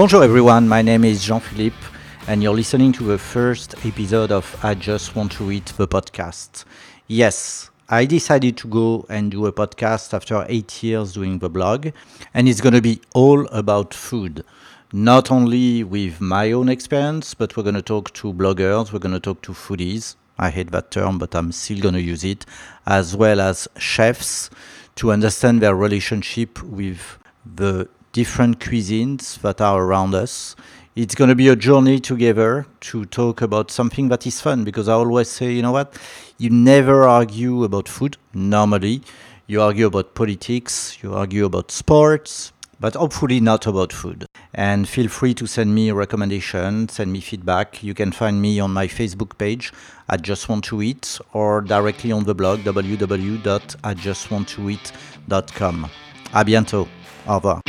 Bonjour everyone, my name is Jean-Philippe and you're listening to the first episode of I Just Want to Eat the podcast. Yes, I decided to go and do a podcast after eight years doing the blog, and it's going to be all about food. Not only with my own experience, but we're going to talk to bloggers, we're going to talk to foodies. I hate that term, but I'm still going to use it, as well as chefs to understand their relationship with the different cuisines that are around us. It's going to be a journey together to talk about something that is fun because I always say, you know what? You never argue about food normally. You argue about politics, you argue about sports, but hopefully not about food. And feel free to send me a recommendation, send me feedback. You can find me on my Facebook page at Just Want to Eat or directly on the blog www.ijustwanttoeat.com. À bientôt. Au revoir.